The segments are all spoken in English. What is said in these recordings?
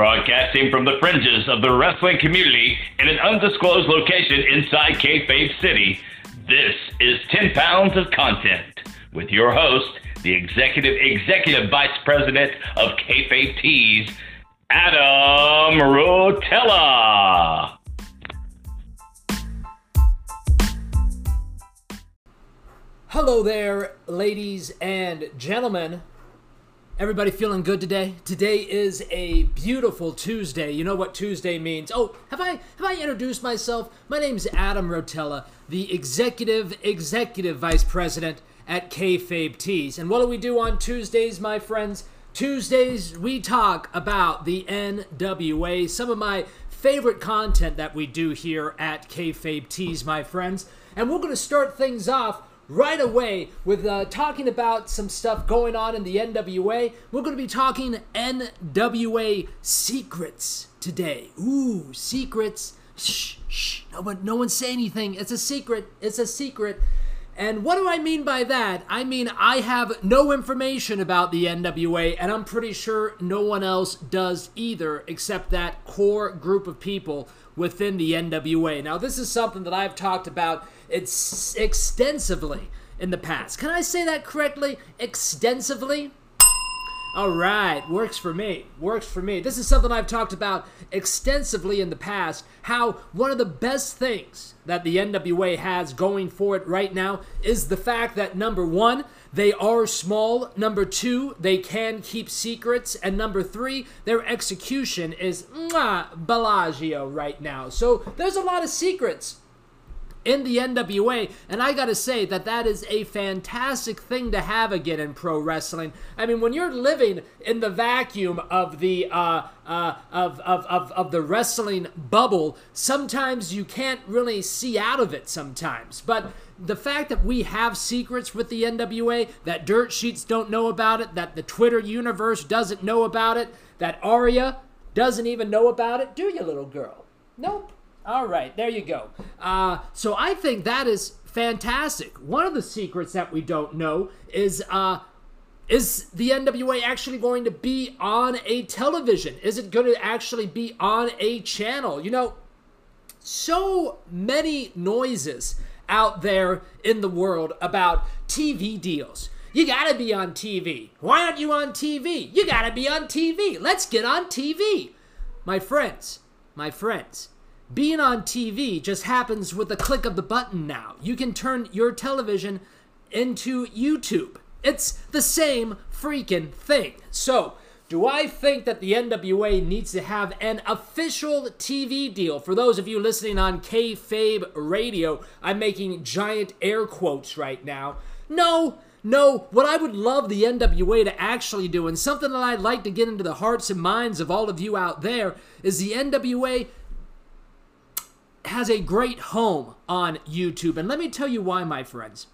Broadcasting from the fringes of the wrestling community in an undisclosed location inside Kayfabe City, this is 10 Pounds of Content with your host, the executive executive vice president of Kayfabe Tees, Adam Rotella. Hello there, ladies and gentlemen. Everybody feeling good today? Today is a beautiful Tuesday. You know what Tuesday means. Oh, have I have I introduced myself? My name is Adam Rotella, the executive executive vice president at Kayfabe Tees. And what do we do on Tuesdays, my friends? Tuesdays we talk about the NWA, some of my favorite content that we do here at Kayfabe Tees, my friends. And we're going to start things off right away with uh, talking about some stuff going on in the NWA. We're going to be talking NWA secrets today. Ooh, secrets. Shh, shh. No one, no one say anything. It's a secret. It's a secret. And what do I mean by that? I mean, I have no information about the NWA, and I'm pretty sure no one else does either, except that core group of people within the NWA. Now, this is something that I've talked about it's extensively in the past. Can I say that correctly? Extensively? All right, works for me. Works for me. This is something I've talked about extensively in the past. How one of the best things that the NWA has going for it right now is the fact that number one, they are small. Number two, they can keep secrets. And number three, their execution is mwah, Bellagio right now. So there's a lot of secrets in the NWA, and I gotta say that that is a fantastic thing to have again in pro wrestling. I mean, when you're living in the vacuum of the uh, uh, of, of, of, of the wrestling bubble, sometimes you can't really see out of it sometimes. But the fact that we have secrets with the NWA, that dirt sheets don't know about it, that the Twitter universe doesn't know about it, that Arya doesn't even know about it, do you, little girl? Nope. All right, there you go. Uh, so I think that is fantastic. One of the secrets that we don't know is uh, is the NWA actually going to be on a television? Is it going to actually be on a channel? You know, so many noises out there in the world about TV deals. You gotta be on TV. Why aren't you on TV? You gotta be on TV. Let's get on TV. My friends, my friends, being on TV just happens with a click of the button now. You can turn your television into YouTube. It's the same freaking thing. So, do I think that the NWA needs to have an official TV deal? For those of you listening on Kayfabe Radio, I'm making giant air quotes right now. No, no, what I would love the NWA to actually do, and something that I'd like to get into the hearts and minds of all of you out there, is the NWA has a great home on YouTube. And let me tell you why, my friends.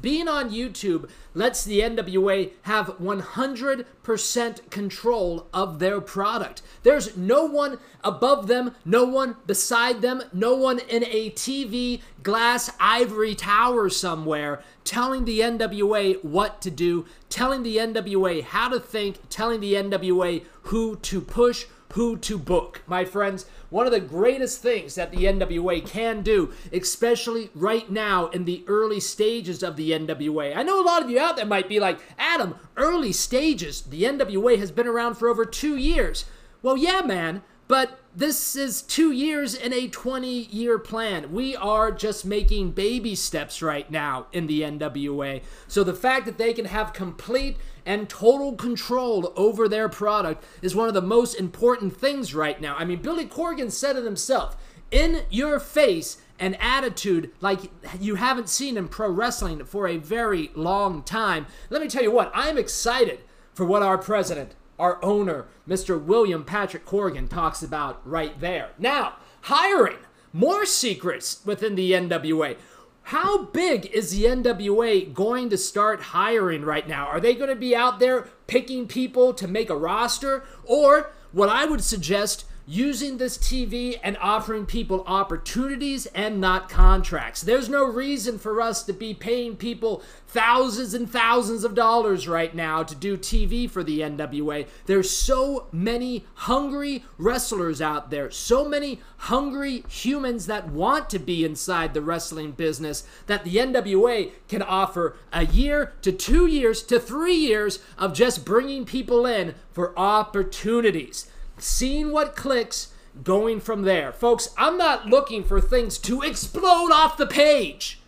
Being on YouTube lets the NWA have 100% control of their product. There's no one above them, no one beside them, no one in a TV glass ivory tower somewhere telling the NWA what to do, telling the NWA how to think, telling the NWA who to push, who to book. My friends, one of the greatest things that the NWA can do, especially right now in the early stages of the NWA. I know a lot of you out there might be like, Adam, early stages. The NWA has been around for over two years. Well, yeah, man, but this is two years in a 20 year plan. We are just making baby steps right now in the NWA. So the fact that they can have complete and total control over their product is one of the most important things right now. I mean, Billy Corgan said it himself in your face an attitude like you haven't seen in pro wrestling for a very long time. Let me tell you what, I'm excited for what our president our owner, Mr. William Patrick Corgan, talks about right there. Now, hiring. More secrets within the NWA. How big is the NWA going to start hiring right now? Are they going to be out there picking people to make a roster? Or what I would suggest using this TV and offering people opportunities and not contracts. There's no reason for us to be paying people thousands and thousands of dollars right now to do TV for the NWA. There's so many hungry wrestlers out there, so many hungry humans that want to be inside the wrestling business that the NWA can offer a year to 2 years to 3 years of just bringing people in for opportunities seeing what clicks, going from there. Folks, I'm not looking for things to explode off the page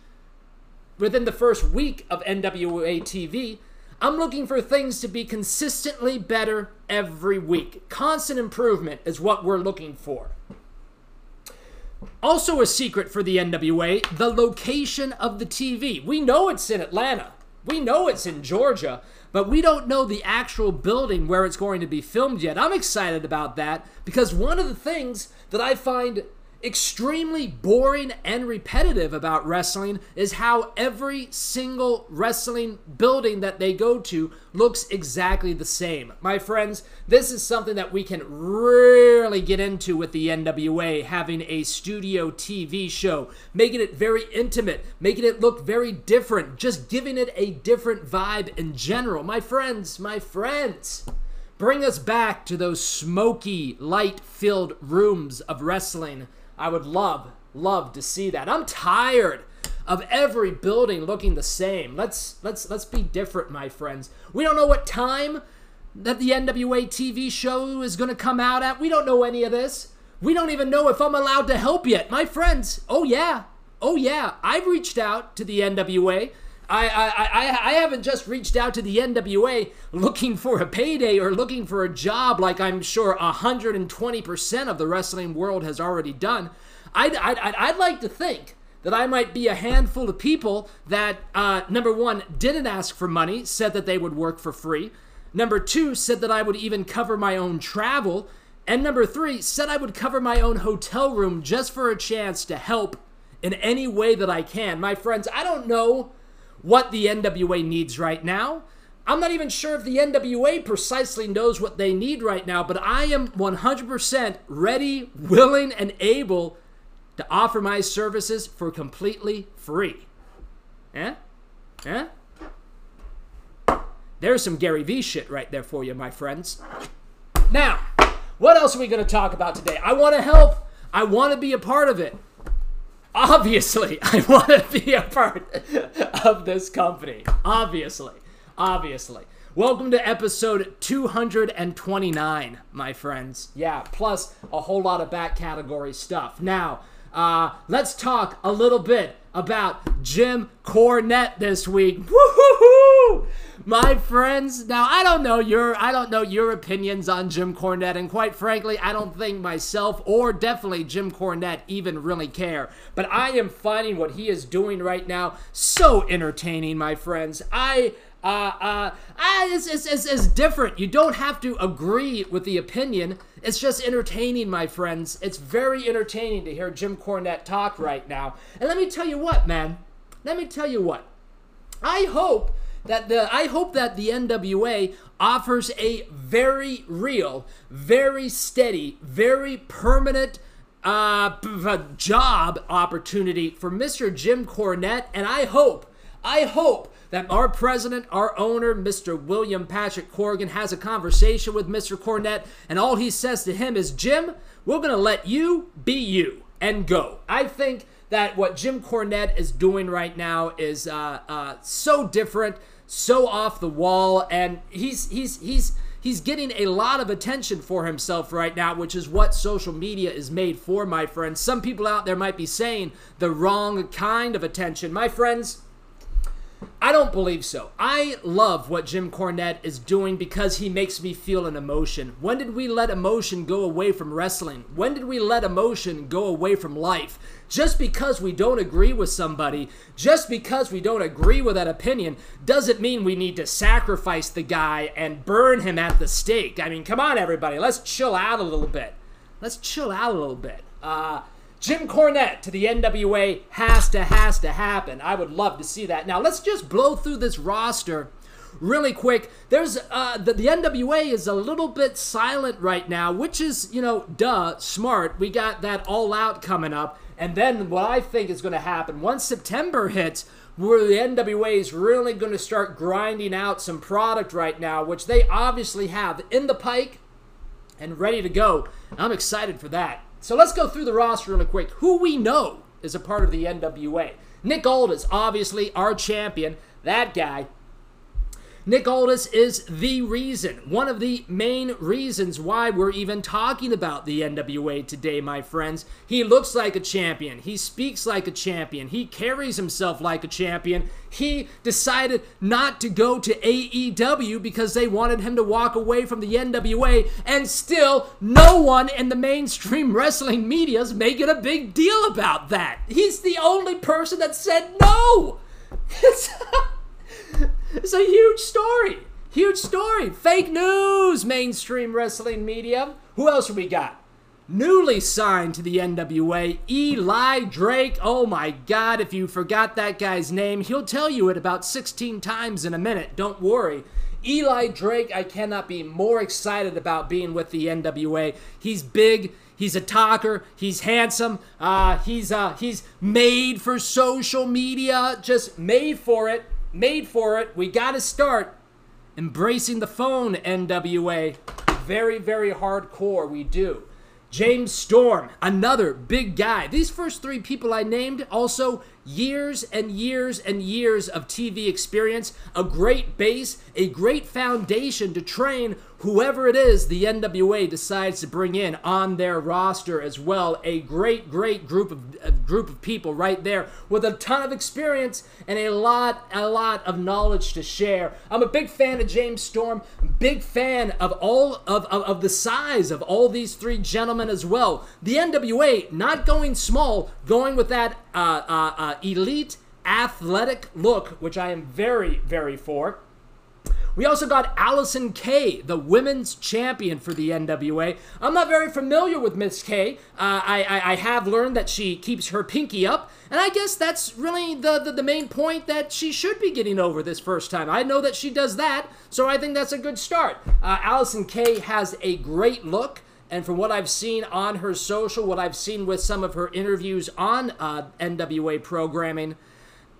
within the first week of NWA TV. I'm looking for things to be consistently better every week. Constant improvement is what we're looking for. Also, a secret for the NWA the location of the TV. We know it's in Atlanta, we know it's in Georgia, but we don't know the actual building where it's going to be filmed yet. I'm excited about that because one of the things that I find extremely boring and repetitive about wrestling is how every single wrestling building that they go to looks exactly the same. My friends, this is something that we can really get into with the NWA having a studio TV show, making it very intimate, making it look very different, just giving it a different vibe in general. My friends, my friends. Bring us back to those smoky, light filled rooms of wrestling I would love, love to see that. I'm tired of every building looking the same. Let's let's let's be different, my friends. We don't know what time that the NWA TV show is going to come out at. We don't know any of this. We don't even know if I'm allowed to help yet. My friends, oh yeah. Oh yeah, I've reached out to the NWA. I, I, I, haven't just reached out to the NWA looking for a payday or looking for a job like I'm sure 120% of the wrestling world has already done. I'd, I'd, I'd like to think that I might be a handful of people that, uh, number one, didn't ask for money, said that they would work for free. Number two, said that I would even cover my own travel. And number three, said I would cover my own hotel room just for a chance to help in any way that I can. My friends, I don't know what the NWA needs right now. I'm not even sure if the NWA precisely knows what they need right now, but I am 100% ready, willing, and able to offer my services for completely free. Eh? Eh? There's some Gary Vee shit right there for you, my friends. Now, what else are we going to talk about today? I want to help. I want to be a part of it obviously I want to be a part of this company. Obviously. Obviously. Welcome to episode 229, my friends. Yeah, plus a whole lot of back category stuff. Now, uh, let's talk a little bit about Jim Cornette this week. My friends, now I don't know your I don't know your opinions on Jim Cornette, and quite frankly, I don't think myself or definitely Jim Cornette even really care. But I am finding what he is doing right now so entertaining, my friends. I uh, uh, uh, it's, it's, it's, it's different. You don't have to agree with the opinion. It's just entertaining, my friends. It's very entertaining to hear Jim Cornette talk right now. And let me tell you what, man. Let me tell you what. I hope that the I hope that the NWA offers a very real, very steady, very permanent uh, job opportunity for Mr. Jim Cornette, and I hope, I hope that our president, our owner, Mr. William Patrick Corgan, has a conversation with Mr. Cornette, and all he says to him is, Jim, we're going to let you be you and go. I think that what Jim Cornette is doing right now is uh, uh, so different so off the wall, and he's he's he's he's getting a lot of attention for himself right now, which is what social media is made for, my friends. Some people out there might be saying the wrong kind of attention. My friends, I don't believe so. I love what Jim Cornette is doing because he makes me feel an emotion. When did we let emotion go away from wrestling? When did we let emotion go away from life? Just because we don't agree with somebody, just because we don't agree with that opinion, doesn't mean we need to sacrifice the guy and burn him at the stake. I mean, come on, everybody. Let's chill out a little bit. Let's chill out a little bit. Uh, Jim Cornette to the NWA has to has to happen. I would love to see that. Now let's just blow through this roster really quick, there's uh, the, the NWA is a little bit silent right now, which is, you know, duh, smart. We got that all out coming up. And then what I think is going to happen once September hits, where the NWA is really going to start grinding out some product right now, which they obviously have in the pike and ready to go. I'm excited for that. So let's go through the roster really quick. Who we know is a part of the NWA. Nick Aldis, obviously our champion. That guy Nick Aldis is the reason, one of the main reasons why we're even talking about the NWA today, my friends. He looks like a champion. He speaks like a champion. He carries himself like a champion. He decided not to go to AEW because they wanted him to walk away from the NWA, and still, no one in the mainstream wrestling media is making a big deal about that. He's the only person that said no. It's a huge story. Huge story. Fake news, mainstream wrestling media. Who else we got? Newly signed to the NWA, Eli Drake. Oh my God, if you forgot that guy's name, he'll tell you it about 16 times in a minute. Don't worry. Eli Drake, I cannot be more excited about being with the NWA. He's big. He's a talker. He's handsome. Uh, he's uh, he's made for social media. Just made for it made for it. We got to start embracing the phone, NWA. Very, very hardcore. We do. James Storm, another big guy. These first three people I named also years and years and years of TV experience, a great base, a great foundation to train whoever it is the NWA decides to bring in on their roster as well. A great, great group of group of people right there with a ton of experience and a lot, a lot of knowledge to share. I'm a big fan of James Storm, big fan of all of, of, of the size of all these three gentlemen as well. The NWA not going small, going with that uh, uh, uh, elite athletic look, which I am very, very for. We also got Allysin Kay, the women's champion for the NWA. I'm not very familiar with Miss Kay. Uh, I, I, I, have learned that she keeps her pinky up, and I guess that's really the, the, the main point that she should be getting over this first time. I know that she does that, so I think that's a good start. Uh, Allysin Kay has a great look. And from what I've seen on her social, what I've seen with some of her interviews on uh, NWA programming,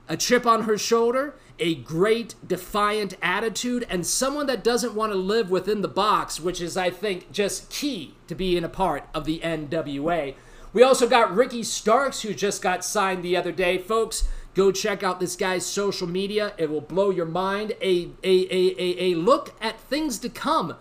a chip on her shoulder, a great defiant attitude, and someone that doesn't want to live within the box, which is, I think, just key to being a part of the NWA. We also got Ricky Starks, who just got signed the other day. Folks, go check out this guy's social media. It will blow your mind. A, a, a, a, a look at things to come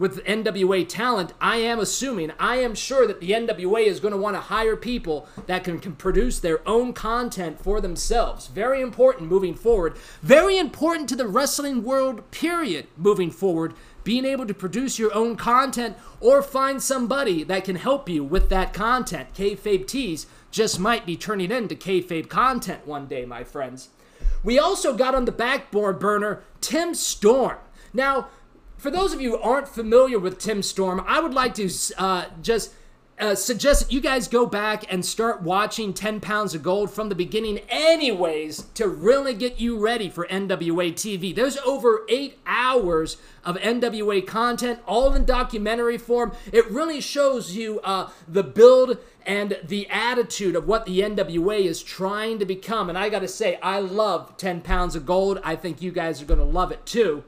with NWA talent, I am assuming, I am sure that the NWA is going to want to hire people that can, can produce their own content for themselves. Very important moving forward. Very important to the wrestling world, period, moving forward. Being able to produce your own content or find somebody that can help you with that content. Kayfabe Tees just might be turning into kayfabe content one day, my friends. We also got on the backboard burner Tim Storm. Now, for those of you who aren't familiar with Tim Storm, I would like to uh, just uh, suggest that you guys go back and start watching 10 Pounds of Gold from the beginning, anyways, to really get you ready for NWA TV. There's over eight hours of NWA content, all in documentary form. It really shows you uh, the build and the attitude of what the NWA is trying to become. And I gotta say, I love 10 Pounds of Gold. I think you guys are gonna love it too.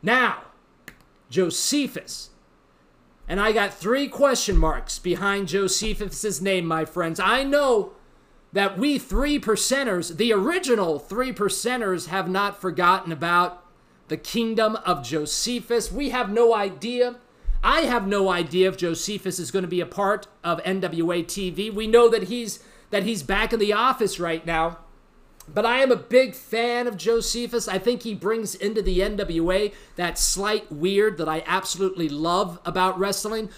Now, Josephus. And I got three question marks behind Josephus's name, my friends. I know that we three percenters, the original three percenters, have not forgotten about the kingdom of Josephus. We have no idea. I have no idea if Josephus is going to be a part of NWA TV. We know that he's that he's back in the office right now. But I am a big fan of Josephus. I think he brings into the NWA that slight weird that I absolutely love about wrestling.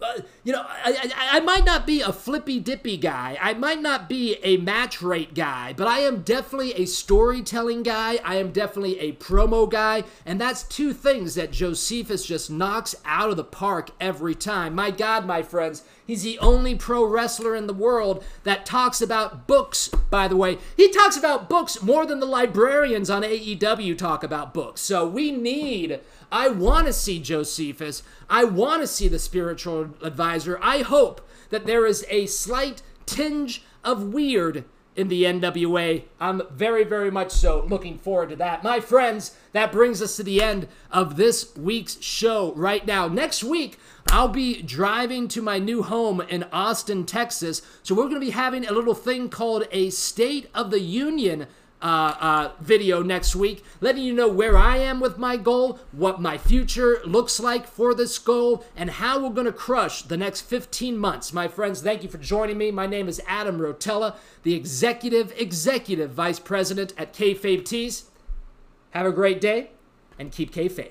Uh, you know, I, I, I, might not be a flippy dippy guy. I might not be a match rate guy, but I am definitely a storytelling guy. I am definitely a promo guy. And that's two things that Josephus just knocks out of the park every time. My God, my friends, he's the only pro wrestler in the world that talks about books, by the way. He talks about books more than the librarians on AEW talk about books. So we need I want to see Josephus. I want to see the spiritual advisor. I hope that there is a slight tinge of weird in the NWA. I'm very, very much so looking forward to that. My friends, that brings us to the end of this week's show right now. Next week, I'll be driving to my new home in Austin, Texas. So we're going to be having a little thing called a State of the Union uh, uh, video next week, letting you know where I am with my goal, what my future looks like for this goal, and how we're going to crush the next 15 months. My friends, thank you for joining me. My name is Adam Rotella, the executive, executive vice president at Kayfabe Tees. Have a great day and keep kayfabe.